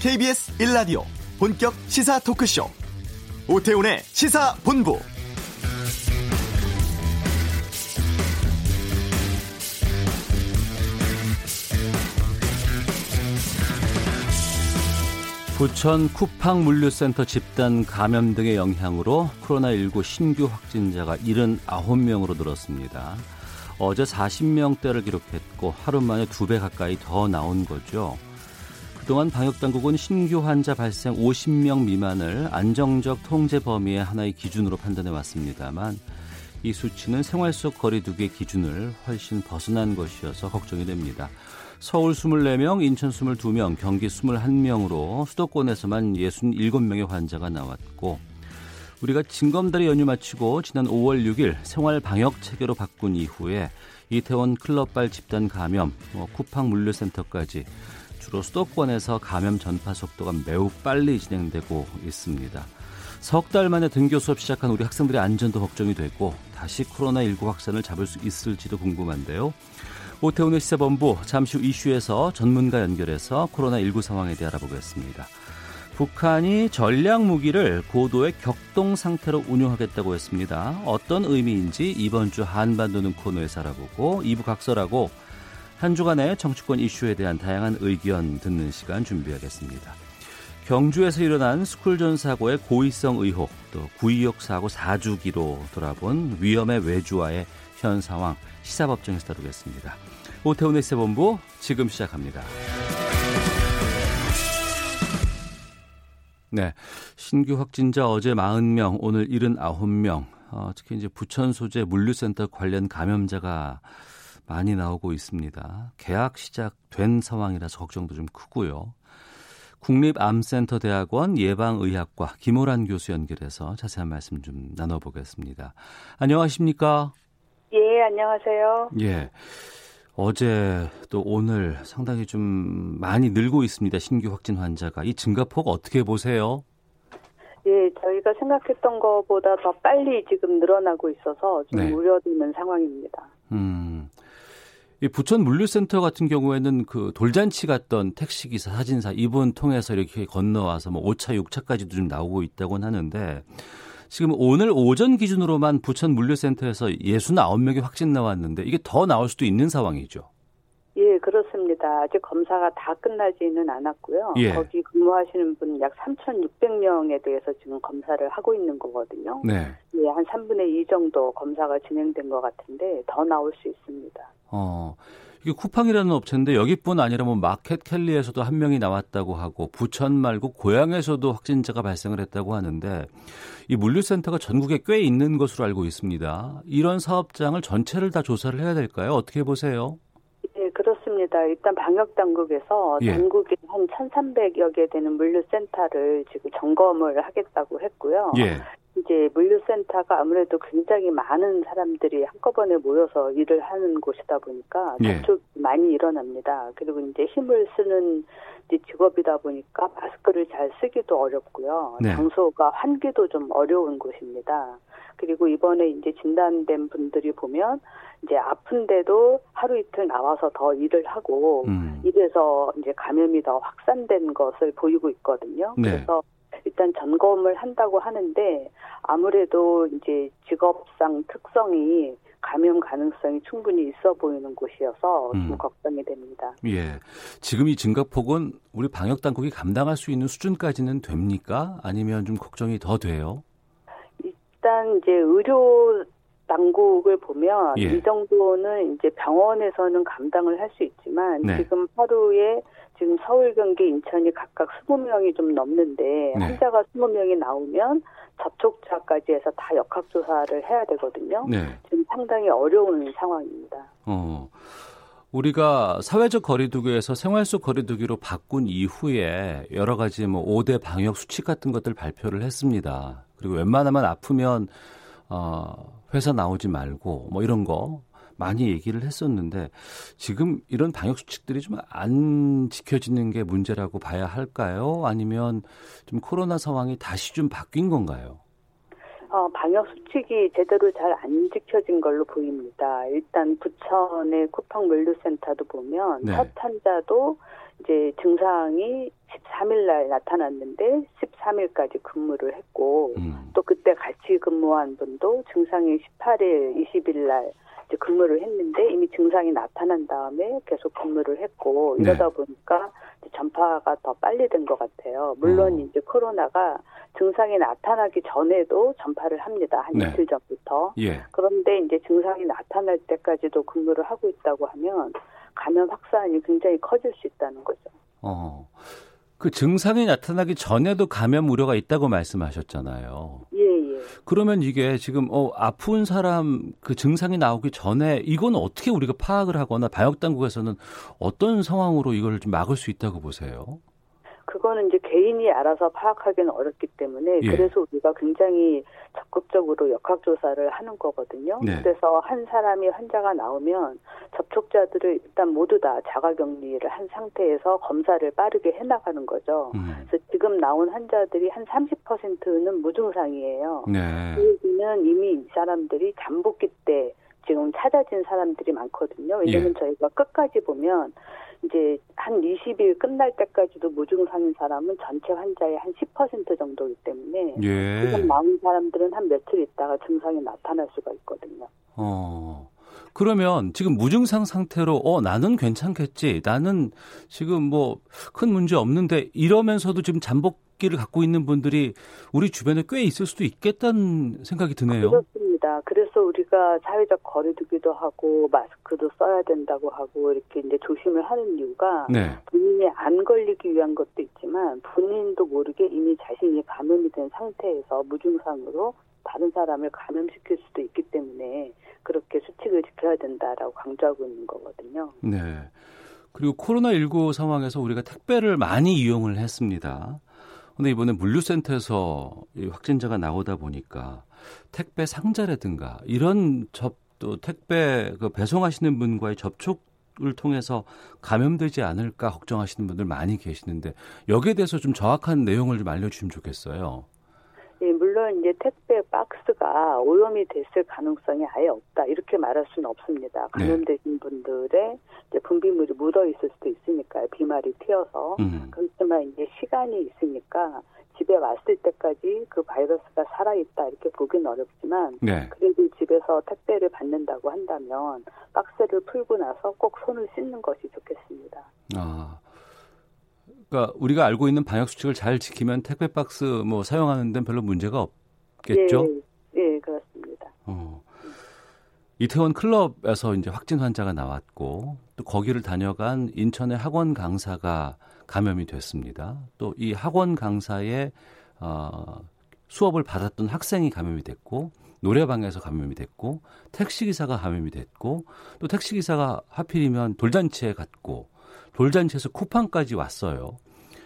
KBS 1라디오 본격 시사 토크쇼 오태훈의 시사본부 부천 쿠팡 물류센터 집단 감염 등의 영향으로 코로나19 신규 확진자가 79명으로 늘었습니다. 어제 40명대를 기록했고 하루 만에 두 배 가까이 더 나온 거죠. 그동안 방역당국은 신규 환자 발생 50명 미만을 안정적 통제 범위의 하나의 기준으로 판단해 왔습니다만 이 수치는 생활 속 거리두기 기준을 훨씬 벗어난 것이어서 걱정이 됩니다. 서울 24명, 인천 22명, 경기 21명으로 수도권에서만 67명의 환자가 나왔고 우리가 징검다리 연휴 마치고 지난 5월 6일 생활 방역 체계로 바꾼 이후에 이태원 클럽발 집단 감염, 뭐 쿠팡 물류센터까지 주로 수도권에서 감염 전파 속도가 매우 빨리 진행되고 있습니다. 석 달 만에 등교 수업 시작한 우리 학생들의 안전도 걱정이 되고 다시 코로나19 확산을 잡을 수 있을지도 궁금한데요. 오태훈의 시사본부 잠시 후 이슈에서 전문가 연결해서 코로나19 상황에 대해 알아보겠습니다. 북한이 전략 무기를 고도의 격동 상태로 운용하겠다고 했습니다. 어떤 의미인지 이번 주 한반도는 코너에서 알아보고 2부 각설하고 한 주간의 정치권 이슈에 대한 다양한 의견 듣는 시간 준비하겠습니다. 경주에서 일어난 스쿨존 사고의 고의성 의혹, 또9.26 사고 4주기로 돌아본 위험의 외주와의 현 상황 시사법정에서 다루겠습니다. 오태훈의 세본부 지금 시작합니다. 네. 신규 확진자 어제 40명, 오늘 79명. 어, 특히 이제 부천 소재 물류센터 관련 감염자가 많이 나오고 있습니다. 계약 시작된 상황이라서 걱정도 좀 크고요. 국립암센터대학원 예방의학과 김호란 교수 연결해서 자세한 말씀 좀 나눠보겠습니다. 안녕하십니까? 예, 안녕하세요. 예. 어제 또 오늘 상당히 좀 많이 늘고 있습니다. 신규 확진 환자가. 이 증가폭 어떻게 보세요? 예, 저희가 생각했던 것보다 더 빨리 지금 늘어나고 있어서 좀 네. 우려되는 상황입니다. 음. 이 부천 물류센터 같은 경우에는 그 돌잔치 갔던 택시기사 사진사 이분 통해서 이렇게 건너와서 뭐 5차, 6차까지도 좀 나오고 있다고는 하는데 지금 오늘 오전 기준으로만 부천 물류센터에서 69명이 확진 나왔는데 이게 더 나올 수도 있는 상황이죠. 예, 그렇습니다. 아직 검사가 다 끝나지는 않았고요. 예. 거기 근무하시는 분 약 3,600명에 대해서 지금 검사를 하고 있는 거거든요. 네. 예, 한 3분의 2 정도 검사가 진행된 것 같은데 더 나올 수 있습니다. 어, 이게 쿠팡이라는 업체인데 여기뿐 아니라 뭐 마켓 캘리에서도 한 명이 나왔다고 하고 부천 말고 고향에서도 확진자가 발생을 했다고 하는데 이 물류센터가 전국에 꽤 있는 것으로 알고 있습니다. 이런 사업장을 전체를 다 조사를 해야 될까요? 어떻게 보세요? 네, 그렇습니다. 일단 방역 당국에서 예. 전국에 한 1,300여 개 되는 물류센터를 지금 점검을 하겠다고 했고요. 예. 이제 물류센터가 아무래도 굉장히 많은 사람들이 한꺼번에 모여서 일을 하는 곳이다 보니까 접촉이 예. 많이 일어납니다. 그리고 이제 힘을 쓰는 이제 직업이다 보니까 마스크를 잘 쓰기도 어렵고요. 네. 장소가 환기도 좀 어려운 곳입니다. 그리고 이번에 이제 진단된 분들이 보면 이제 아픈데도 하루 이틀 나와서 더 일을 하고 음. 이래서 이제 감염이 더 확산된 것을 보이고 있거든요. 네. 그래서 일단 점검을 한다고 하는데 아무래도 이제 직업상 특성이 감염 가능성이 충분히 있어 보이는 곳이어서 좀 음. 걱정이 됩니다. 예. 지금 이 증가폭은 우리 방역 당국이 감당할 수 있는 수준까지는 됩니까? 아니면 좀 걱정이 더 돼요? 일단 이제 의료 당국을 보면 예. 이 정도는 이제 병원에서는 감당을 할 수 있지만 네. 지금 하루에 지금 서울, 경기, 인천이 각각 20명이 좀 넘는데 네. 환자가 20명이 나오면 접촉자까지 해서 다 역학조사를 해야 되거든요. 네. 지금 상당히 어려운 상황입니다. 어. 우리가 사회적 거리두기에서 생활 속 거리두기로 바꾼 이후에 여러 가지 뭐 5대 방역 수칙 같은 것들 발표를 했습니다. 그리고 웬만하면 아프면 어 회사 나오지 말고 뭐 이런 거 많이 얘기를 했었는데 지금 이런 방역 수칙들이 좀 안 지켜지는 게 문제라고 봐야 할까요? 아니면 좀 코로나 상황이 다시 좀 바뀐 건가요? 어, 방역 수칙이 제대로 잘 안 지켜진 걸로 보입니다. 일단 부천의 쿠팡 물류센터도 보면 네. 첫 환자도 이제 증상이 13일 날 나타났는데 13일까지 근무를 했고 음. 또 그때 같이 근무한 분도 증상이 18일, 20일 날 이제 근무를 했는데 이미 증상이 나타난 다음에 계속 근무를 했고 이러다 네. 보니까 전파가 더 빨리 된 것 같아요. 물론 어. 이제 코로나가 증상이 나타나기 전에도 전파를 합니다. 한 네. 이틀 전부터. 예. 그런데 이제 증상이 나타날 때까지도 근무를 하고 있다고 하면 감염 확산이 굉장히 커질 수 있다는 거죠. 어. 그 증상이 나타나기 전에도 감염 우려가 있다고 말씀하셨잖아요. 예, 예. 그러면 이게 지금 어 아픈 사람 그 증상이 나오기 전에 이건 어떻게 우리가 파악을 하거나 방역 당국에서는 어떤 상황으로 이걸 좀 막을 수 있다고 보세요? 그거는 이제 개인이 알아서 파악하기는 어렵기 때문에 예. 그래서 우리가 굉장히 적극적으로 역학조사를 하는 거거든요. 네. 그래서 한 사람이 환자가 나오면 접촉자들을 일단 모두 다 자가격리를 한 상태에서 검사를 빠르게 해나가는 거죠. 음. 그래서 지금 나온 환자들이 한 30%는 무증상이에요. 네. 그 얘기는 이미 이 사람들이 잠복기 때 지금 찾아진 사람들이 많거든요. 왜냐면 예. 저희가 끝까지 보면 이제 한 20일 끝날 때까지도 무증상인 사람은 전체 환자의 한 10% 정도이기 때문에 예. 지금 나온 사람들은 한 며칠 있다가 증상이 나타날 수가 있거든요. 어. 그러면 지금 무증상 상태로 어 나는 괜찮겠지. 나는 지금 뭐 큰 문제 없는데 이러면서도 지금 잠복 기를 갖고 있는 분들이 우리 주변에 꽤 있을 수도 있겠다는 생각이 드네요. 그렇습니다. 그래서 우리가 사회적 거리두기도 하고 마스크도 써야 된다고 하고 이렇게 이제 조심을 하는 이유가 네. 본인이 안 걸리기 위한 것도 있지만 본인도 모르게 이미 자신이 감염이 된 상태에서 무증상으로 다른 사람을 감염시킬 수도 있기 때문에 그렇게 수칙을 지켜야 된다라고 강조하고 있는 거거든요. 네. 그리고 코로나19 상황에서 우리가 택배를 많이 이용을 했습니다. 근데 이번에 물류센터에서 확진자가 나오다 보니까 택배 상자라든가 이런 접 또 택배 그 배송하시는 분과의 접촉을 통해서 감염되지 않을까 걱정하시는 분들 많이 계시는데 여기에 대해서 좀 정확한 내용을 좀 알려주시면 좋겠어요. 예, 물론 이제 택배 박스가 오염이 됐을 가능성이 아예 없다 이렇게 말할 수는 없습니다. 네. 감염되신 네. 분들의 분비물이 묻어 있을 수도 있으니까요. 비말이 튀어서 음. 그렇지만 이제 시간이 있으니까 집에 왔을 때까지 그 바이러스가 살아있다 이렇게 보기는 어렵지만 네. 그래도 집에서 택배를 받는다고 한다면 박스를 풀고 나서 꼭 손을 씻는 것이 좋겠습니다. 아. 그러니까 우리가 알고 있는 방역 수칙을 잘 지키면 택배 박스 뭐 사용하는 데는 별로 문제가 없겠죠? 네, 네 그렇습니다. 어. 이태원 클럽에서 이제 확진 환자가 나왔고 또 거기를 다녀간 인천의 학원 강사가 감염이 됐습니다. 또 이 학원 강사의 어, 수업을 받았던 학생이 감염이 됐고 노래방에서 감염이 됐고 택시 기사가 감염이 됐고 또 택시 기사가 하필이면 돌잔치에 갔고 돌잔치에서 쿠팡까지 왔어요.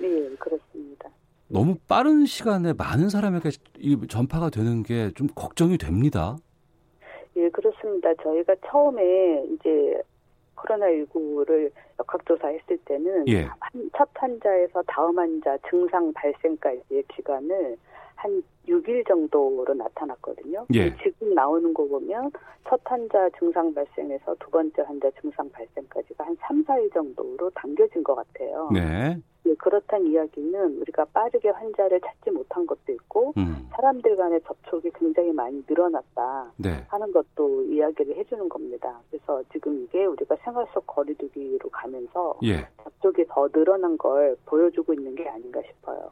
네, 그렇습니다. 너무 빠른 시간에 많은 사람에게 이 전파가 되는 게 좀 걱정이 됩니다. 예, 그렇습니다. 저희가 처음에 이제 코로나19를 역학조사했을 때는 예. 첫 환자에서 다음 환자 증상 발생까지의 기간을 한 6일 정도로 나타났거든요. 예. 지금 나오는 거 보면 첫 환자 증상 발생에서 두 번째 환자 증상 발생까지가 한 3, 4일 정도로 당겨진 것 같아요. 네. 예, 그렇다는 이야기는 우리가 빠르게 환자를 찾지 못한 것도 있고 음. 사람들 간의 접촉이 굉장히 많이 늘어났다 네. 하는 것도 이야기를 해주는 겁니다. 그래서 지금 이게 우리가 생활 속 거리두기로 가면서 예. 접촉이 더 늘어난 걸 보여주고 있는 게 아닌가 싶어요.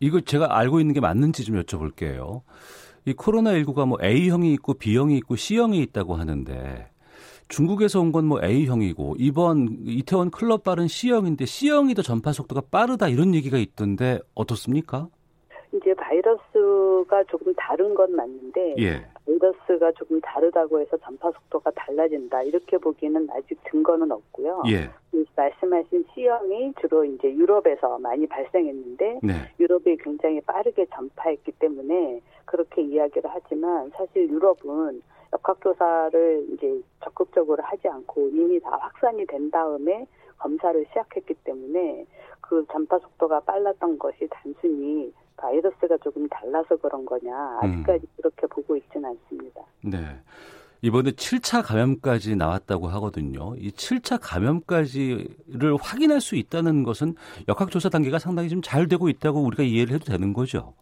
이거 제가 알고 있는 게 맞는지 좀 여쭤볼게요. 이 코로나19가 뭐 A형이 있고 B형이 있고 C형이 있다고 하는데 중국에서 온 건 뭐 A형이고 이번 이태원 클럽 발은 C형인데 C형이 더 전파 속도가 빠르다 이런 얘기가 있던데 어떻습니까? 이제 바이러스가 조금 다른 건 맞는데 예. 바이러스가 조금 다르다고 해서 전파 속도가 달라진다 이렇게 보기에는 아직 증거는 없고요. 예. 말씀하신 C형이 주로 이제 유럽에서 많이 발생했는데 네. 유럽이 굉장히 빠르게 전파했기 때문에 그렇게 이야기를 하지만 사실 유럽은 역학조사를 이제 적극적으로 하지 않고 이미 다 확산이 된 다음에 검사를 시작했기 때문에 그 전파 속도가 빨랐던 것이 단순히 바이러스가 조금 달라서 그런 거냐 아직까지 음. 그렇게 보고 있지는 않습니다. 네. 이번에 7차 감염까지 나왔다고 하거든요. 이 7차 감염까지를 확인할 수 있다는 것은 역학조사 단계가 상당히 좀 잘 되고 있다고 우리가 이해를 해도 되는 거죠.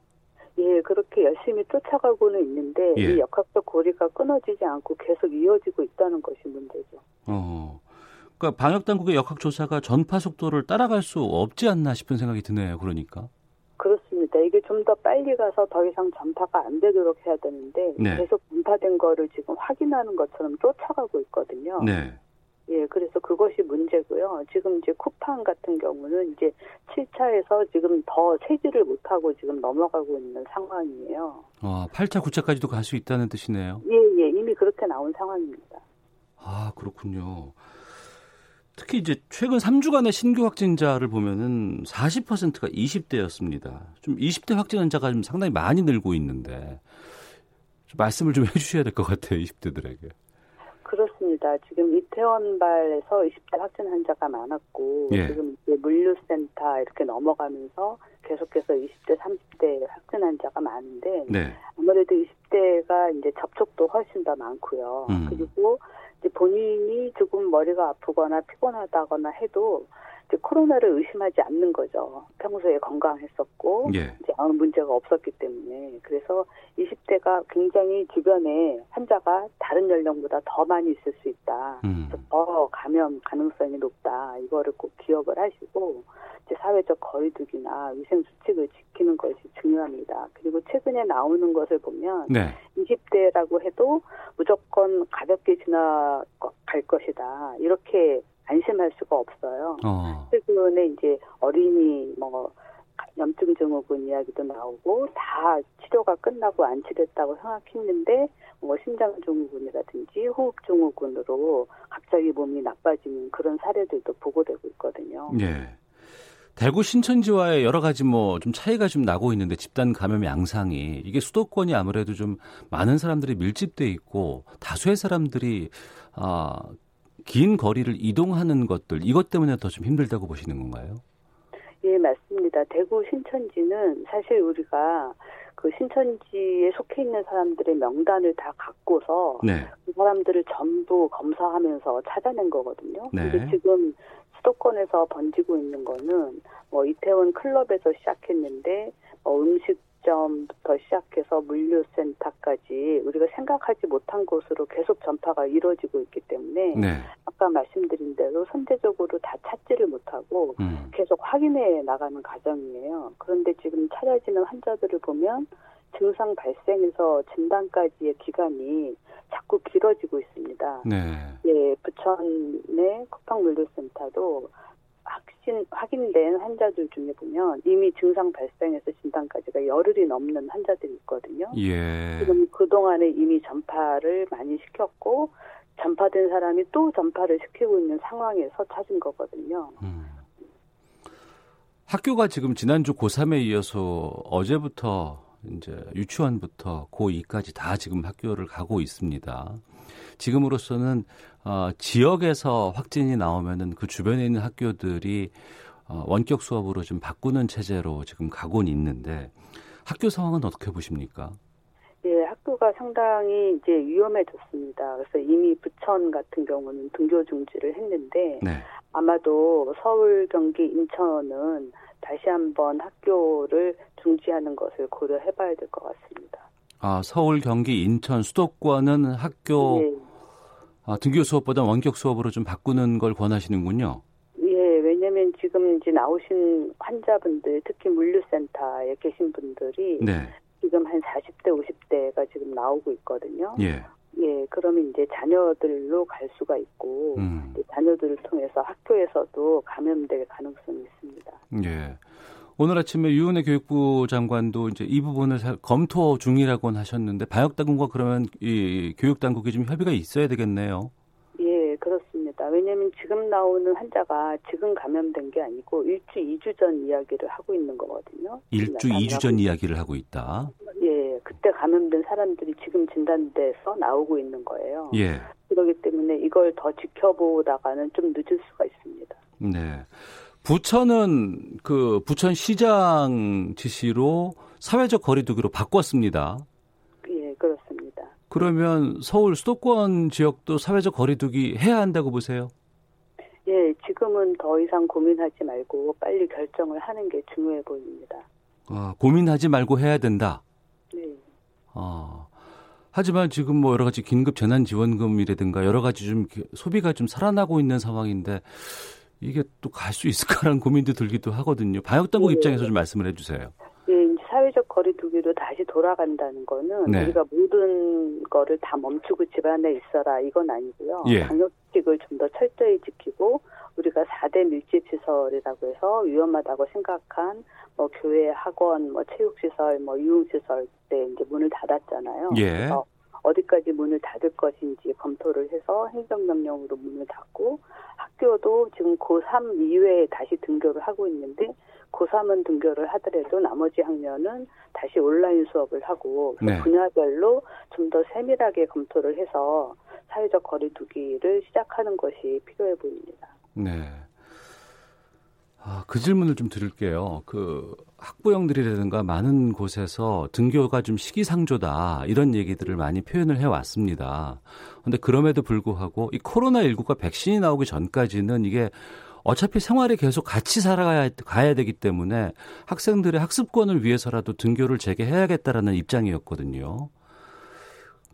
예, 그렇게 열심히 쫓아가고는 있는데 예. 이 역학적 고리가 끊어지지 않고 계속 이어지고 있다는 것이 문제죠. 어. 그러니까 방역 당국의 역학 조사가 전파 속도를 따라갈 수 없지 않나 싶은 생각이 드네요. 그러니까. 그렇습니다. 이게 좀 더 빨리 가서 더 이상 전파가 안 되도록 해야 되는데 네. 계속 전파된 거를 지금 확인하는 것처럼 쫓아가고 있거든요. 네. 예, 그래서 그것이 문제고요. 지금 이제 쿠팡 같은 경우는 이제 7차에서 지금 더 체지를 못하고 지금 넘어가고 있는 상황이에요. 아, 8차, 9차까지도 갈 수 있다는 뜻이네요. 예, 예, 이미 그렇게 나온 상황입니다. 아, 그렇군요. 특히 이제 최근 3주간의 신규 확진자를 보면은 40%가 20대였습니다. 좀 20대 확진 환자가 좀 상당히 많이 늘고 있는데 좀 말씀을 좀 해주셔야 될 것 같아요, 20대들에게. 그렇습니다. 지금 이태원발에서 20대 확진 환자가 많았고 예. 지금 물류센터 이렇게 넘어가면서 계속해서 20대, 30대 확진 환자가 많은데 네. 아무래도 20대가 이제 접촉도 훨씬 더 많고요. 음. 그리고 본인이 조금 머리가 아프거나 피곤하다거나 해도 이제 코로나를 의심하지 않는 거죠. 평소에 건강했었고 예. 이제 아무 문제가 없었기 때문에 그래서 20대가 굉장히 주변에 환자가 다른 연령보다 더 많이 있을 수 있다. 음. 더 감염 가능성이 높다. 이거를 꼭 기억을 하시고 이제 사회적 거리두기나 위생 수칙을 지키는 것이 중요합니다. 그리고 최근에 나오는 것을 보면 네. 20대라고 해도 무조건 가볍게 지나갈 것이다. 이렇게 안심할 수가 없어요. 어. 최근에 이제 어린이 뭐 염증 증후군 이야기도 나오고 다 치료가 끝나고 안 치됐다고 생각했는데 뭐 심장 증후군이라든지 호흡 증후군으로 갑자기 몸이 나빠지는 그런 사례들도 보고되고 있거든요. 예. 대구 신천지와의 여러 가지 뭐 좀 차이가 좀 나고 있는데 집단 감염 양상이 이게 수도권이 아무래도 좀 많은 사람들이 밀집돼 있고 다수의 사람들이 아, 긴 거리를 이동하는 것들 이것 때문에 더 좀 힘들다고 보시는 건가요? 예, 맞습니다. 대구 신천지는 사실 우리가 그 신천지에 속해 있는 사람들의 명단을 다 갖고서 네. 그 사람들을 전부 검사하면서 찾아낸 거거든요. 네. 근데 지금 수도권에서 번지고 있는 거는 뭐 이태원 클럽에서 시작했는데 뭐 음식 점부터 시작해서 물류센터까지 우리가 생각하지 못한 곳으로 계속 전파가 이루어지고 있기 때문에 네. 아까 말씀드린 대로 선제적으로 다 찾지를 못하고 음. 계속 확인해 나가는 과정이에요. 그런데 지금 찾아지는 환자들을 보면 증상 발생에서 진단까지의 기간이 자꾸 길어지고 있습니다. 네. 예, 부천의 쿠팡물류센터도 확신 확인된 환자들 중에 보면 이미 증상 발생에서 진단까지가 열흘이 넘는 환자들이 있거든요. 예. 지금 그 동안에 이미 전파를 많이 시켰고 전파된 사람이 또 전파를 시키고 있는 상황에서 찾은 거거든요. 음. 학교가 지금 지난주 고3에 이어서 어제부터 이제 유치원부터 고2까지 다 지금 학교를 가고 있습니다. 지금으로서는 어, 지역에서 확진이 나오면은 그 주변에 있는 학교들이 어, 원격 수업으로 좀 바꾸는 체제로 지금 가고는 있는데 학교 상황은 어떻게 보십니까? 예, 학교가 상당히 이제 위험해졌습니다. 그래서 이미 부천 같은 경우는 등교 중지를 했는데 네. 아마도 서울, 경기, 인천은 다시 한번 학교를 중지하는 것을 고려해봐야 될 것 같습니다. 아 서울, 경기, 인천 수도권은 학교 네. 아, 등교 수업보다 원격 수업으로 좀 바꾸는 걸 권하시는군요. 예, 왜냐하면 지금 이제 나오신 환자분들, 특히 물류센터에 계신 분들이 네. 지금 한 40대, 50대가 지금 나오고 있거든요. 예. 예, 그러면 이제 자녀들로 갈 수가 있고 음. 자녀들을 통해서 학교에서도 감염될 가능성이 있습니다. 예. 오늘 아침에 유은혜 교육부 장관도 이제 이 부분을 검토 중이라고 하셨는데 방역 당국과 그러면 이 교육 당국이 좀 협의가 있어야 되겠네요. 예, 그렇습니다. 왜냐하면 지금 나오는 환자가 지금 감염된 게 아니고 일주, 이주 전 이야기를 하고 있는 거거든요. 일주, 이주 전 이야기를 하고 있다. 예, 그때 감염된 사람들이 지금 진단돼서 나오고 있는 거예요. 예. 그렇기 때문에 이걸 더 지켜보다가는 좀 늦을 수가 있습니다. 네. 부천은 그 부천시장 지시로 사회적 거리두기로 바꿨습니다. 예, 그렇습니다. 그러면 서울 수도권 지역도 사회적 거리두기 해야 한다고 보세요? 예, 지금은 더 이상 고민하지 말고 빨리 결정을 하는 게 중요해 보입니다. 아, 고민하지 말고 해야 된다. 네. 아. 하지만 지금 뭐 여러 가지 긴급 재난 지원금이라든가 여러 가지 좀 소비가 좀 살아나고 있는 상황인데 이게 또 갈 수 있을까라는 고민도 들기도 하거든요. 방역 당국 네. 입장에서 좀 말씀을 해 주세요. 예, 이제 사회적 거리두기로 다시 돌아간다는 거는 네. 우리가 모든 거를 다 멈추고 집안에 있어라 이건 아니고요. 예. 방역칙을 좀 더 철저히 지키고 우리가 4대 밀집 시설이라고 해서 위험하다고 생각한 뭐 교회, 학원, 뭐 체육 시설, 뭐 유흥 시설 때 이제 문을 닫았잖아요. 예. 그래서 어디까지 문을 닫을 것인지 검토를 해서 행정명령으로 문을 닫고 학교도 지금 고3 이외에 다시 등교를 하고 있는데 고3은 등교를 하더라도 나머지 학년은 다시 온라인 수업을 하고 네. 분야별로 좀 더 세밀하게 검토를 해서 사회적 거리두기를 시작하는 것이 필요해 보입니다. 네. 아, 그 질문을 좀 드릴게요. 그 학부형들이라든가 많은 곳에서 등교가 좀 시기상조다 이런 얘기들을 많이 표현을 해 왔습니다. 근데 그럼에도 불구하고 이 코로나 19가 백신이 나오기 전까지는 이게 어차피 생활에 계속 같이 살아가야 가야 되기 때문에 학생들의 학습권을 위해서라도 등교를 재개해야겠다라는 입장이었거든요.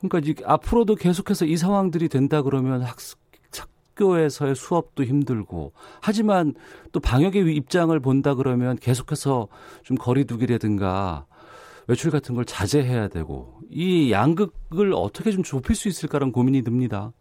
그러니까 이제 앞으로도 계속해서 이 상황들이 된다 그러면 학습 학교에서의 수업도 힘들고 하지만 또 방역의 입장을 본다 그러면 계속해서 좀 거리두기라든가 외출 같은 걸 자제해야 되고 이 양극을 어떻게 좀 좁힐 수 있을까라는 고민이 듭니다.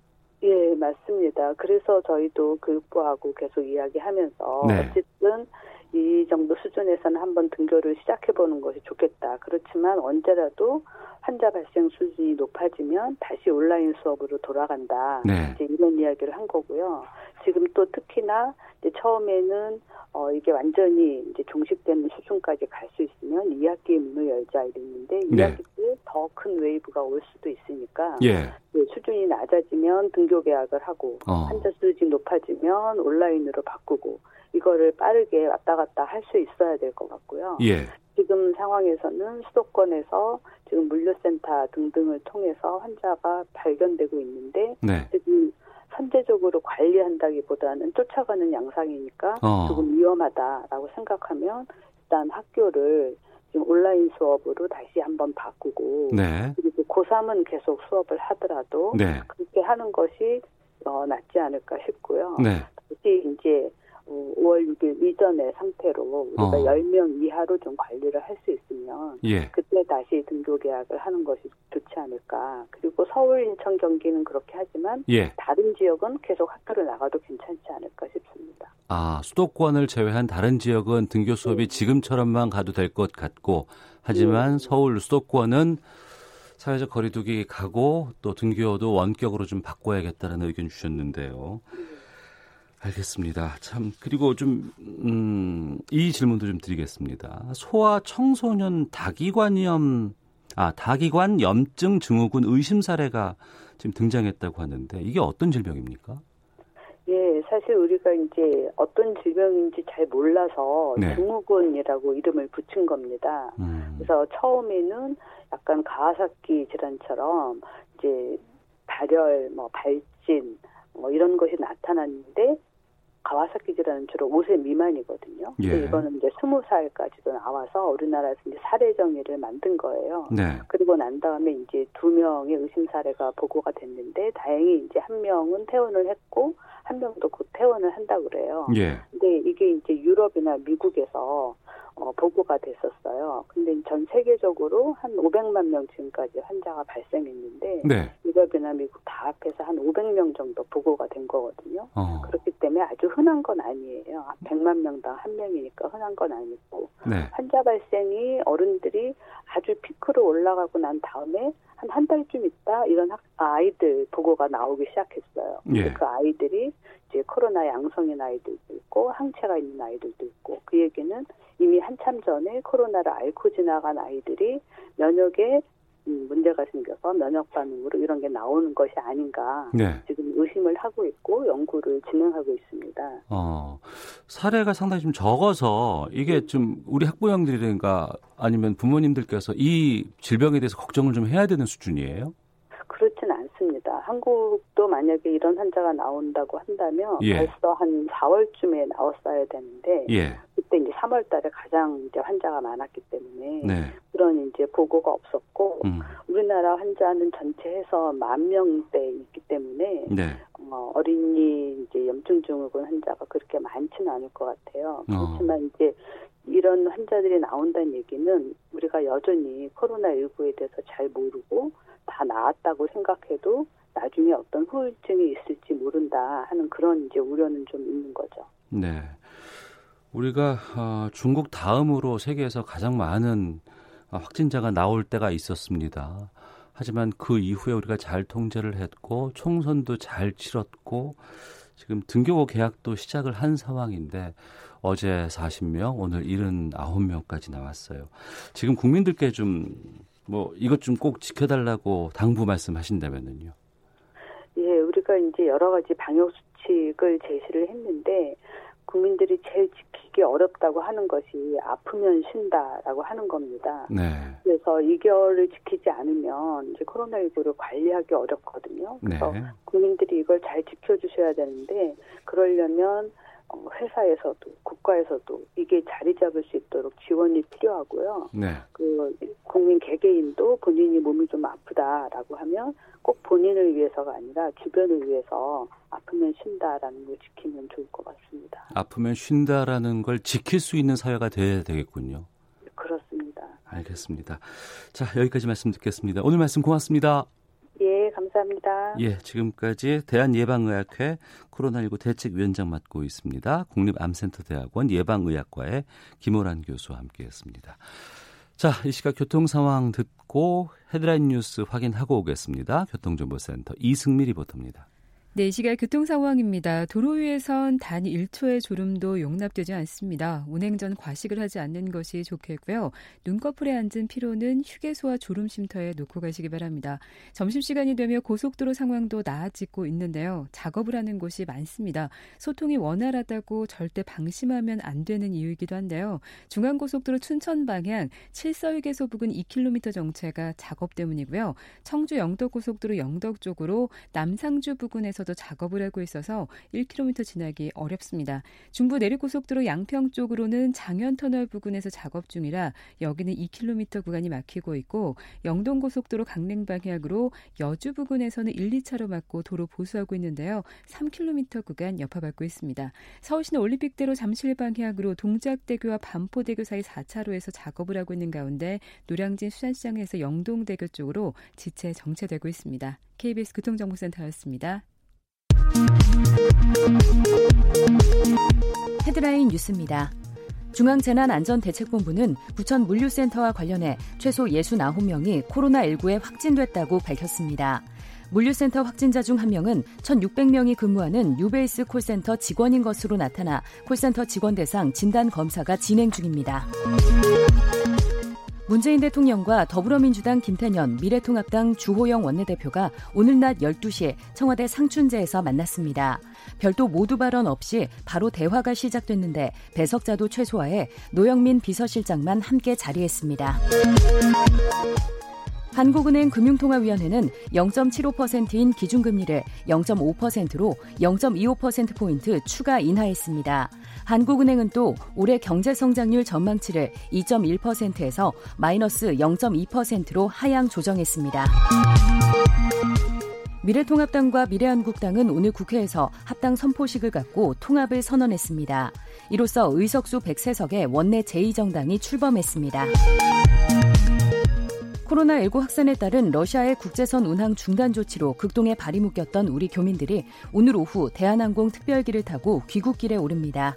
예, 맞습니다. 그래서 저희도 교육부하고 계속 이야기하면서 네. 어쨌든 이 정도 수준에서는 한번 등교를 시작해 보는 것이 좋겠다. 그렇지만 언제라도 환자 발생 수준이 높아지면 다시 온라인 수업으로 돌아간다. 네. 이제 이런 이야기를 한 거고요. 지금 또 특히나 이제 처음에는 어 이게 완전히 이제 종식되는 수준까지 갈 수 있으면 2학기 문을 열자 이랬는데 2학기 때 더 큰 wave가 올 수도 있으니까 예. 네, 수준이 낮아지면 등교 개학을 하고 어. 환자 수준이 높아지면 온라인으로 바꾸고 이거를 빠르게 왔다 갔다 할 수 있어야 될 것 같고요. 예. 지금 상황에서는 수도권에서 지금 물류센터 등등을 통해서 환자가 발견되고 있는데 네. 지금 선제적으로 관리한다기보다는 쫓아가는 양상이니까 어. 조금 위험하다라고 생각하면 일단 학교를 지금 온라인 수업으로 다시 한번 바꾸고 네. 그리고 고3은 계속 수업을 하더라도 네. 그렇게 하는 것이 어, 낫지 않을까 싶고요. 네. 다시 이제 5월 6일 이전의 상태로 우리가 어. 10명 이하로 좀 관리를 할 수 있으면 예. 그때 다시 등교 계약을 하는 것이 좋지 않을까. 그리고 서울, 인천, 경기는 그렇게 하지만 예. 다른 지역은 계속 학교를 나가도 괜찮지 않을까 싶습니다. 아, 수도권을 제외한 다른 지역은 등교 수업이 네. 지금처럼만 가도 될 것 같고 하지만 네. 서울 수도권은 사회적 거리두기 가고 또 등교도 원격으로 좀 바꿔야겠다는 의견 주셨는데요. 네. 알겠습니다. 참 그리고 좀 음, 이 질문도 좀 드리겠습니다. 소아 청소년 다기관염 아 다기관 염증 증후군 의심 사례가 지금 등장했다고 하는데 이게 어떤 질병입니까? 예, 사실 우리가 이제 어떤 질병인지 잘 몰라서 네. 증후군이라고 이름을 붙인 겁니다. 음. 그래서 처음에는 약간 가와사키 질환처럼 이제 발열, 뭐 발진, 뭐 이런 것이 나타났는데 가와사키 질환은 주로 5세 미만이거든요. 예. 이거는 이제 20살까지도 나와서 우리나라에서 이제 사례 정의를 만든 거예요. 네. 그리고 난 다음에 이제 두 명의 의심 사례가 보고가 됐는데 다행히 이제 한 명은 퇴원을 했고 한 명도 곧 퇴원을 한다 그래요. 예. 근데 이게 이제 유럽이나 미국에서 어, 보고가 됐었어요. 근데 전 세계적으로 한 500만 명 지금까지 환자가 발생했는데 네. 유럽이나 미국 다 합해서 한 500명 정도 보고가 된 거거든요. 어. 그렇기 때문에 아주 흔한 건 아니에요. 100만 명당 한 명이니까 흔한 건 아니고 네. 환자 발생이 어른들이 아주 피크로 올라가고 난 다음에 한 한 달쯤 있다 이런 학, 아이들 보고가 나오기 시작했어요. 예. 그 아이들이 이제 코로나 양성인 아이들도 있고 항체가 있는 아이들도 있고 그 얘기는 이미 한참 전에 코로나를 앓고 지나간 아이들이 면역에 음, 문제가 생겨서 면역 반응으로 이런 게 나오는 것이 아닌가 네. 지금 의심을 하고 있고 연구를 진행하고 있습니다. 어, 사례가 상당히 좀 적어서 이게 좀 우리 학부형들이든가 아니면 부모님들께서 이 질병에 대해서 걱정을 좀 해야 되는 수준이에요? 한국도 만약에 이런 환자가 나온다고 한다면 예. 벌써 한 4월쯤에 나왔어야 되는데 예. 그때 이제 3월 달에 가장 이제 환자가 많았기 때문에 네. 그런 이제 보고가 없었고 음. 우리나라 환자는 전체 해서 만 명대 있기 때문에 네. 어, 어린이 이제 염증 증후군 환자가 그렇게 많지는 않을 것 같아요. 어. 그렇지만 이제 이런 환자들이 나온다는 얘기는 우리가 여전히 코로나19에 대해서 잘 모르고 다 나았다고 생각해도 나중에 어떤 후유증이 있을지 모른다 하는 그런 이제 우려는 좀 있는 거죠. 네. 우리가 어, 중국 다음으로 세계에서 가장 많은 어, 확진자가 나올 때가 있었습니다. 하지만 그 이후에 우리가 잘 통제를 했고 총선도 잘 치렀고 지금 등교고 계약도 시작을 한 상황인데 어제 40명, 오늘 79명까지 나왔어요. 지금 국민들께 좀 뭐 이것 좀 꼭 지켜달라고 당부 말씀하신다면은요. 예, 우리가 이제 여러 가지 방역 수칙을 제시를 했는데 국민들이 제일 지키기 어렵다고 하는 것이 아프면 쉰다라고 하는 겁니다. 네. 그래서 이결을 지키지 않으면 이제 코로나19를 관리하기 어렵거든요. 그래서 네. 국민들이 이걸 잘 지켜주셔야 되는데 그러려면 어, 회사에서도 국가에서도 이게 자리 잡을 수 있도록 지원이 필요하고요. 네. 그 국민 개개인도 본인이 몸이 좀 아프다라고 하면 꼭 본인을 위해서가 아니라 주변을 위해서 아프면 쉰다라는 걸 지키면 좋을 것 같습니다. 아프면 쉰다라는 걸 지킬 수 있는 사회가 돼야 되겠군요. 그렇습니다. 알겠습니다. 자, 여기까지 말씀 듣겠습니다. 오늘 말씀 고맙습니다. 예, 감사합니다. 예, 지금까지 대한예방의학회 코로나19 대책위원장 맡고 있습니다. 국립암센터대학원 예방의학과의 김호란 교수와 함께했습니다. 자, 이 시각 교통 상황 듣고 헤드라인 뉴스 확인하고 오겠습니다. 교통정보센터 이승미 리포터입니다. 네, 이 시각 교통 상황입니다. 도로 위에선 단 1초의 졸음도 용납되지 않습니다. 운행 전 과식을 하지 않는 것이 좋겠고요. 눈꺼풀에 앉은 피로는 휴게소와 졸음 쉼터에 놓고 가시기 바랍니다. 점심시간이 되며 고속도로 상황도 나아지고 있는데요. 작업을 하는 곳이 많습니다. 소통이 원활하다고 절대 방심하면 안 되는 이유이기도 한데요. 중앙고속도로 춘천 방향 7서휴게소 부근 2km 정체가 작업 때문이고요. 청주 영덕고속도로 영덕 쪽으로 남상주 부근에서 부근에서도 작업을 하고 있어서 1km 지나기 어렵습니다. 중부 내륙고속도로 양평 쪽으로는 장현터널 부근에서 작업 중이라 여기는 2km 구간이 막히고 있고 영동고속도로 강릉 방향으로 여주 부근에서는 1, 2차로 막고 도로 보수하고 있는데요. 3km 구간 여파받고 있습니다. 서울시는 올림픽대로 잠실 방향으로 동작대교와 반포대교 사이 4차로에서 작업을 하고 있는 가운데 노량진 수산시장에서 영동대교 쪽으로 지체 정체되고 있습니다. KBS 교통정보센터였습니다. 헤드라인 뉴스입니다. 중앙재난안전대책본부는 부천 물류센터와 관련해 최소 69명이 코로나19에 확진됐다고 밝혔습니다. 물류센터 확진자 중 한 명은 1,600명이 근무하는 뉴베이스 콜센터 직원인 것으로 나타나 콜센터 직원 대상 진단 검사가 진행 중입니다. 문재인 대통령과 더불어민주당 김태년, 미래통합당 주호영 원내대표가 오늘 낮 12시에 청와대 상춘제에서 만났습니다. 별도 모두 발언 없이 바로 대화가 시작됐는데 배석자도 최소화해 노영민 비서실장만 함께 자리했습니다. 한국은행 금융통화위원회는 0.75%인 기준금리를 0.5%로 0.25%포인트 추가 인하했습니다. 한국은행은 또 올해 경제성장률 전망치를 2.1%에서 마이너스 0.2%로 하향 조정했습니다. 미래통합당과 미래한국당은 오늘 국회에서 합당 선포식을 갖고 통합을 선언했습니다. 이로써 의석수 103석에 원내 제2정당이 출범했습니다. 코로나19 확산에 따른 러시아의 국제선 운항 중단 조치로 극동에 발이 묶였던 우리 교민들이 오늘 오후 대한항공 특별기를 타고 귀국길에 오릅니다.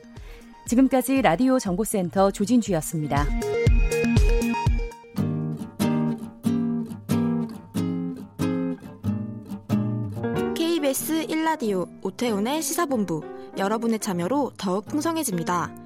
지금까지 라디오 정보센터 조진주였습니다. KBS 1라디오 오태훈의 시사본부 여러분의 참여로 더욱 풍성해집니다.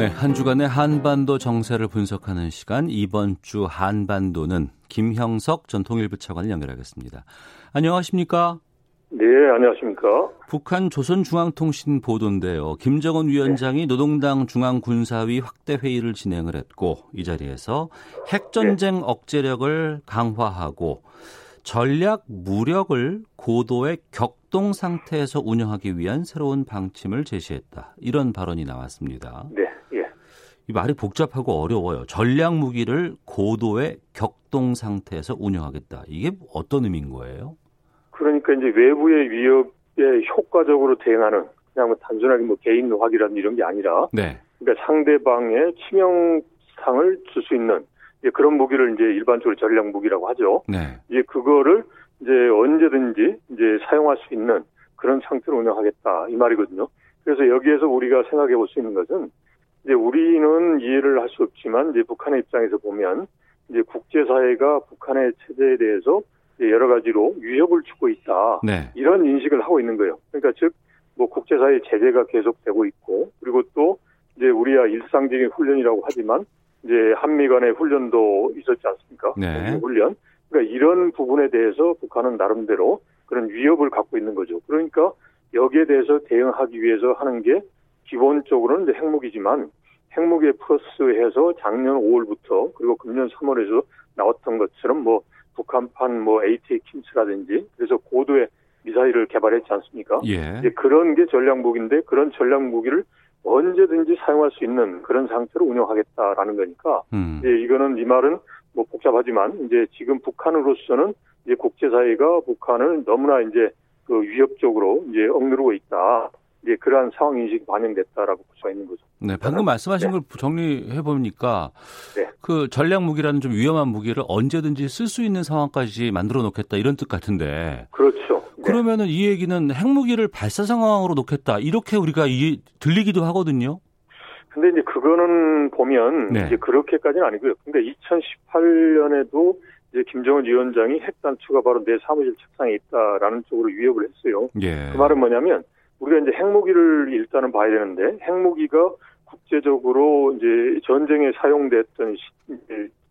네, 한 주간의 한반도 정세를 분석하는 시간 이번 주 한반도는 김형석 전 통일부 차관을 연결하겠습니다. 안녕하십니까? 네, 안녕하십니까? 북한 조선중앙통신 보도인데요. 김정은 위원장이 네. 노동당 중앙군사위 확대 회의를 진행을 했고 이 자리에서 핵전쟁 네. 억제력을 강화하고 전략 무력을 고도의 격동 상태에서 운영하기 위한 새로운 방침을 제시했다. 이런 발언이 나왔습니다. 네. 이 말이 복잡하고 어려워요. 전략 무기를 고도의 격동 상태에서 운영하겠다. 이게 어떤 의미인 거예요? 그러니까 이제 외부의 위협에 효과적으로 대응하는 그냥 뭐 단순하게 뭐 개인 확이라든 이런 게 아니라 네. 그러니까 상대방의 치명상을 줄 수 있는 이제 그런 무기를 이제 일반적으로 전략 무기라고 하죠. 네. 이제 그거를 이제 언제든지 이제 사용할 수 있는 그런 상태로 운영하겠다 이 말이거든요. 그래서 여기에서 우리가 생각해 볼 수 있는 것은 이제 우리는 이해를 할 수 없지만 이제 북한의 입장에서 보면 이제 국제사회가 북한의 체제에 대해서 여러 가지로 위협을 주고 있다. 네. 이런 인식을 하고 있는 거예요. 그러니까 즉, 뭐 국제사회 제재가 계속되고 있고, 그리고 또 이제 우리야 일상적인 훈련이라고 하지만 이제 한미 간의 훈련도 있었지 않습니까? 네. 훈련. 그러니까 이런 부분에 대해서 북한은 나름대로 그런 위협을 갖고 있는 거죠. 그러니까 여기에 대해서 대응하기 위해서 하는 게 기본적으로는 이제 핵무기지만 핵무기에 플러스해서 작년 5월부터 그리고 금년 3월에서 나왔던 것처럼 뭐 북한판 뭐 AT 킴스라든지 그래서 고도의 미사일을 개발했지 않습니까? 예. 이제 그런 게 전략 무기인데 그런 전략 무기를 언제든지 사용할 수 있는 그런 상태로 운영하겠다라는 거니까 음. 이제 이거는 이 말은 뭐 복잡하지만 이제 지금 북한으로서는 이제 국제사회가 북한을 너무나 이제 그 위협적으로 이제 억누르고 있다. 이제 그러한 상황 인식이 반영됐다라고 볼 수가 있는 거죠. 네, 방금 말씀하신 네. 걸 정리해 보니까 네. 그 전략 무기라는 좀 위험한 무기를 언제든지 쓸 수 있는 상황까지 만들어 놓겠다 이런 뜻 같은데. 그렇죠. 네. 그러면은 이 얘기는 핵무기를 발사 상황으로 놓겠다 이렇게 우리가 이 들리기도 하거든요. 근데 이제 그거는 보면 네. 이제 그렇게까지는 아니고요. 근데 2018년에도 이제 김정은 위원장이 핵 단추가 바로 내 사무실 책상에 있다라는 쪽으로 위협을 했어요. 예. 그 말은 뭐냐면 우리가 이제 핵무기를 일단은 봐야 되는데 핵무기가 국제적으로 이제 전쟁에 사용됐던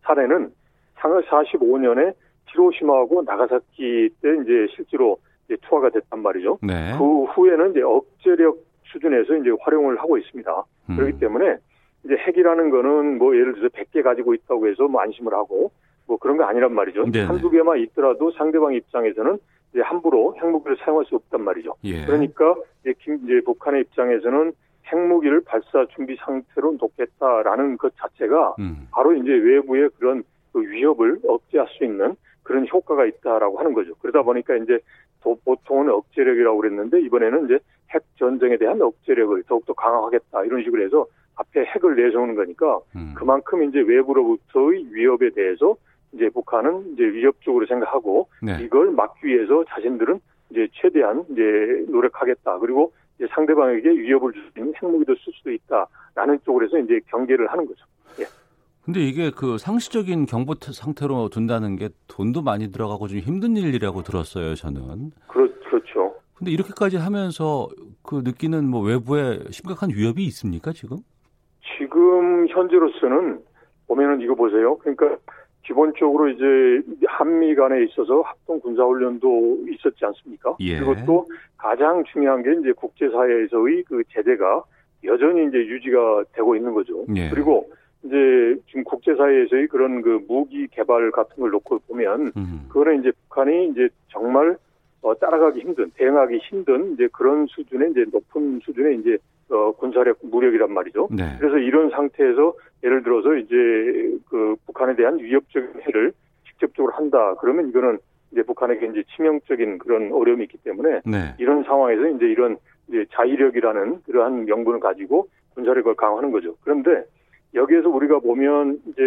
사례는 45년에 히로시마하고 나가사키 때 이제 실제로 투하가 됐단 말이죠. 네. 그 후에는 이제 억제력 수준에서 이제 활용을 하고 있습니다. 음. 그렇기 때문에 이제 핵이라는 거는 뭐 예를 들어서 100개 가지고 있다고 해서 뭐 안심을 하고 뭐 그런 거 아니란 말이죠. 네네. 한두 개만 있더라도 상대방 입장에서는 이제 함부로 핵무기를 사용할 수 없단 말이죠. 예. 그러니까 이제, 김, 이제 북한의 입장에서는 핵무기를 발사 준비 상태로 놓겠다라는 것 자체가 음. 바로 이제 외부의 그런 그 위협을 억제할 수 있는 그런 효과가 있다라고 하는 거죠. 그러다 보니까 이제 보통은 억제력이라고 그랬는데 이번에는 이제 핵 전쟁에 대한 억제력을 더욱더 강화하겠다 이런 식으로 해서 앞에 핵을 내세우는 거니까 음. 그만큼 이제 외부로부터의 위협에 대해서 이제 북한은 이제 위협적으로 생각하고 네. 이걸 막기 위해서 자신들은 이제 최대한 이제 노력하겠다. 그리고 이제 상대방에게 위협을 줄수 있는 핵무기도 쓸 수도 있다라는 쪽으로 해서 이제 경계를 하는 거죠. 예. 근데 이게 그 상시적인 경보 상태로 둔다는 게 돈도 많이 들어가고 좀 힘든 일이라고 들었어요, 저는. 그렇, 그렇죠. 근데 이렇게까지 하면서 그 느끼는 뭐 외부에 심각한 위협이 있습니까, 지금? 지금 현재로서는 보면은 이거 보세요. 그러니까 기본적으로 이제 한미 간에 있어서 합동 군사 훈련도 있었지 않습니까? 예. 또 가장 중요한 게 이제 국제사회에서의 그 제재가 여전히 이제 유지가 되고 있는 거죠. 예. 그리고 이제 지금 국제사회에서의 그런 그 무기 개발 같은 걸 놓고 보면 음. 그거는 이제 북한이 이제 정말 어, 따라가기 힘든, 대응하기 힘든 이제 그런 수준의 이제 높은 수준의 이제 어, 군사력 무력이란 말이죠. 네. 그래서 이런 상태에서 예를 들어서 이제 그 북한에 대한 위협적인 해를 직접적으로 한다. 그러면 이거는 이제 북한에게 이제 치명적인 그런 어려움이 있기 때문에 네. 이런 상황에서 이제 이런 이제 자위력이라는 그러한 명분을 가지고 군사력을 강화하는 거죠. 그런데 여기에서 우리가 보면 이제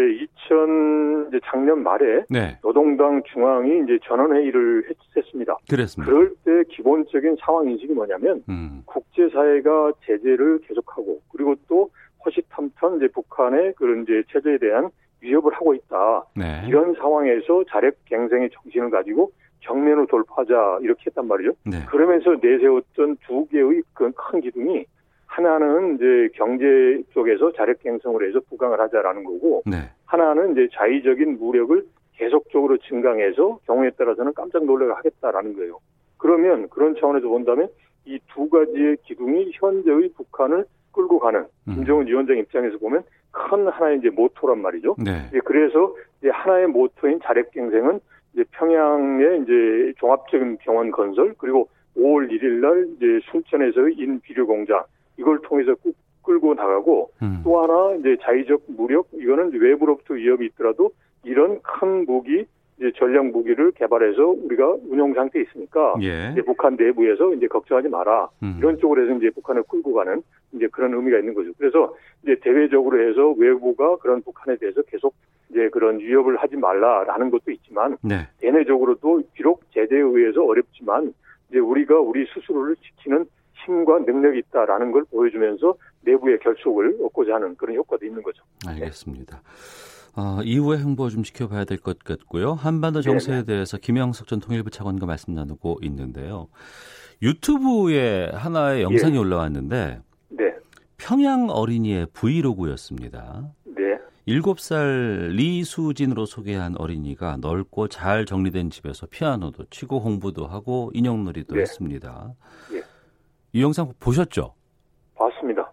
2000 이제 작년 말에 네. 노동당 중앙이 이제 전원 회의를 했습니다. 그랬습니다. 그럴 때 기본적인 상황 인식이 뭐냐면 음. 국제 사회가 제재를 계속하고 그리고 또 허시탐탐 이제 북한의 그런 이제 체제에 대한 위협을 하고 있다. 네. 이런 상황에서 자력갱생의 정신을 가지고 정면으로 돌파하자 이렇게 했단 말이죠. 네. 그러면서 내세웠던 두 개의 큰 기둥이 하나는 이제 경제 쪽에서 자력갱생을 해서 부강을 하자라는 거고 네. 하나는 이제 자의적인 무력을 계속적으로 증강해서 경우에 따라서는 깜짝 놀래가 하겠다라는 거예요. 그러면 그런 차원에서 본다면 이 두 가지의 기둥이 현재의 북한을 끌고 가는 음. 김정은 위원장 입장에서 보면 큰 하나의 이제 모토란 말이죠. 네. 그래서 이제 하나의 모토인 자력갱생은 이제 평양의 이제 종합적인 병원 건설 그리고 5월 1일 날 이제 순천에서의 인비료 공장 이걸 통해서 꾹 끌고 나가고 음. 또 하나 이제 자의적 무력 이거는 외부로부터 위협이 있더라도 이런 큰 무기 이제 전략 무기를 개발해서 우리가 운용 상태에 있으니까 예. 이제 북한 내부에서 이제 걱정하지 마라 음. 이런 쪽으로 해서 이제 북한을 끌고 가는 이제 그런 의미가 있는 거죠. 그래서 이제 대외적으로 해서 외부가 그런 북한에 대해서 계속 이제 그런 위협을 하지 말라라는 것도 있지만 네. 대내적으로도 비록 제재에 의해서 어렵지만 이제 우리가 우리 스스로를 지키는 힘과 능력이 있다라는 걸 보여주면서 내부의 결속을 얻고자 하는 그런 효과도 있는 거죠. 알겠습니다. 어, 이후에 행보 좀 지켜봐야 될 것 같고요. 한반도 정세에 네네. 대해서 김영석 전 통일부 차관과 말씀 나누고 있는데요. 유튜브에 하나의 영상이 예. 올라왔는데 네. 평양 어린이의 브이로그였습니다. 네. 7살 리수진으로 소개한 어린이가 넓고 잘 정리된 집에서 피아노도 치고 공부도 하고 인형놀이도 네. 했습니다. 예. 이 영상 보셨죠? 봤습니다.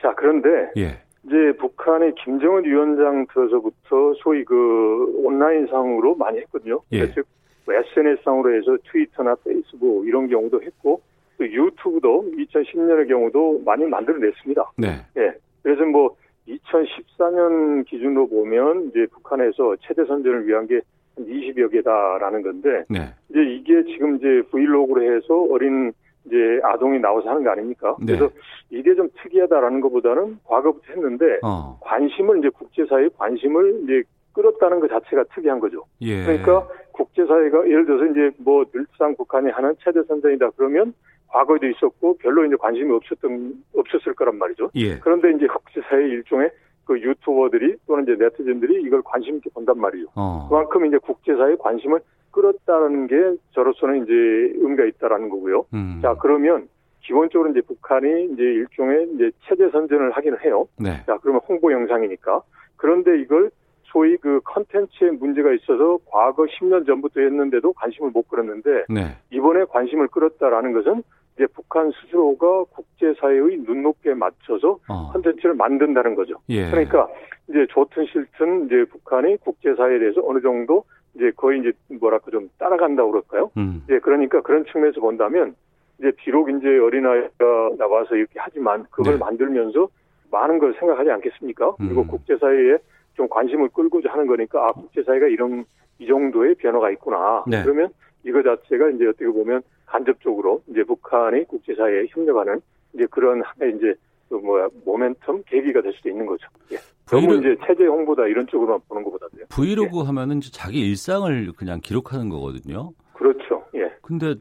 자, 그런데 예. 이제 북한의 김정은 위원장 들어서부터 소위 그 온라인상으로 많이 했거든요. 예. 즉 SNS상으로 뭐 해서 트위터나 페이스북 이런 경우도 했고 또 유튜브도 2010년의 경우도 많이 만들어냈습니다. 네. 예. 그래서 뭐 2014년 기준으로 보면 이제 북한에서 체제 선전을 위한 게한 20여 개다라는 건데 네. 이제 이게 지금 이제 브이로그로 해서 어린 이제 아동이 나와서 하는 거 아닙니까? 네. 그래서 이게 좀 특이하다라는 것보다는 과거부터 했는데 어. 관심을 이제 국제사회의 관심을 이제 끌었다는 것 자체가 특이한 거죠. 예. 그러니까 국제사회가 예를 들어서 이제 뭐 늘상 북한이 하는 체제 선전이다 그러면 과거에도 있었고 별로 이제 관심이 없었던 없었을 거란 말이죠. 예. 그런데 이제 국제사회 일종의 그 유튜버들이 또는 이제 네티즌들이 이걸 관심 있게 본단 말이죠. 어. 그만큼 이제 국제사회의 관심을 끌었다는 게 저로서는 이제 의미가 있다라는 거고요. 음. 자, 그러면 기본적으로 이제 북한이 이제 일종의 이제 체제 선전을 하기는 해요. 네. 자, 그러면 홍보 영상이니까. 그런데 이걸 소위 그 컨텐츠에 문제가 있어서 과거 10년 전부터 했는데도 관심을 못 끌었는데 네. 이번에 관심을 끌었다라는 것은 이제 북한 스스로가 국제사회의 눈높이에 맞춰서 어. 컨텐츠를 만든다는 거죠. 예. 그러니까 이제 좋든 싫든 이제 북한이 국제사회에 대해서 어느 정도 이제 거의 이제 뭐랄까 좀 따라간다고 그럴까요? 음. 이제 그러니까 그런 측면에서 본다면 이제 비록 이제 어린아이가 나와서 이렇게 하지만 그걸 네. 만들면서 많은 걸 생각하지 않겠습니까? 음. 그리고 국제사회에 좀 관심을 끌고자 하는 거니까 아 국제사회가 이런 이 정도의 변화가 있구나. 네. 그러면 이거 자체가 이제 어떻게 보면 간접적으로 이제 북한이 국제사회에 협력하는 이제 그런 하나의 이제 그 뭐야 모멘텀 계기가 될 수도 있는 거죠. 예. 너무 이제 체제 홍보다 이런 쪽으로만 보는 것보다도요. 브이로그 예. 하면은 자기 일상을 그냥 기록하는 거거든요. 그렇죠. 예. 근데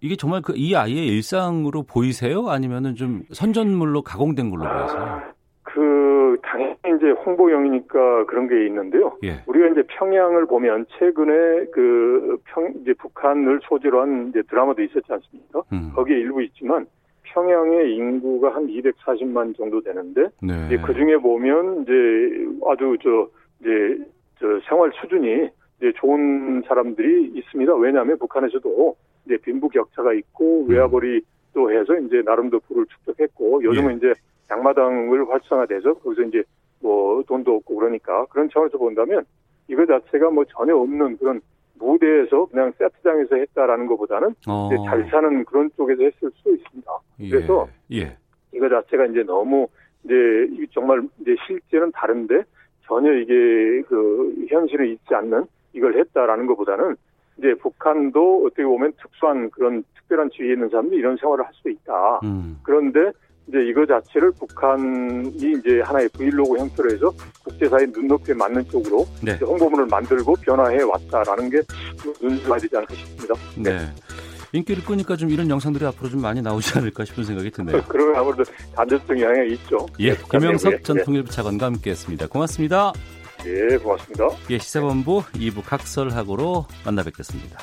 이게 정말 그 이 아이의 일상으로 보이세요? 아니면은 좀 선전물로 가공된 걸로 아, 보이세요? 그 당연히 이제 홍보용이니까 그런 게 있는데요. 예. 우리가 이제 평양을 보면 최근에 그 평 이제 북한을 소재로 한 이제 드라마도 있었지 않습니까? 음. 거기에 일부 있지만 평양의 인구가 한 240만 정도 되는데 네. 그 중에 보면 이제 아주 저 이제 저 생활 수준이 이제 좋은 사람들이 있습니다. 왜냐하면 북한에서도 이제 빈부 격차가 있고 음. 외화벌이 또 해서 이제 나름대로 부를 축적했고 요즘은 예. 이제 양마당을 활성화돼서 거기서 이제 뭐 돈도 없고 그러니까 그런 차원에서 본다면 이거 자체가 뭐 전혀 없는 그런 무대에서 그냥 세트장에서 했다라는 것보다는 어. 잘 사는 그런 쪽에서 했을 수도 있습니다. 예. 그래서 예. 이거 자체가 이제 너무 이제 정말 이제 실제는 다른데 전혀 이게 그 현실에 있지 않는 이걸 했다라는 것보다는 이제 북한도 어떻게 보면 특수한 그런 특별한 지위에 있는 사람들이 이런 생활을 할 수도 있다. 음. 그런데 이제 이거 자체를 북한이 이제 하나의 브이로그 형태로 해서 국제사회 눈높이에 맞는 쪽으로 네. 홍보물을 만들고 변화해 왔다라는 게 눈여겨야 되지 않을까 싶습니다. 네. 인기를 끄니까 좀 이런 영상들이 앞으로 좀 많이 나오지 않을까 싶은 생각이 드네요. 그러면 아무래도 간접적 영향이 있죠. 예, 네, 김영석 전 네. 통일부 차관과 함께했습니다. 고맙습니다. 예, 고맙습니다. 예, 시사본부 2부 각설하고로 만나 뵙겠습니다.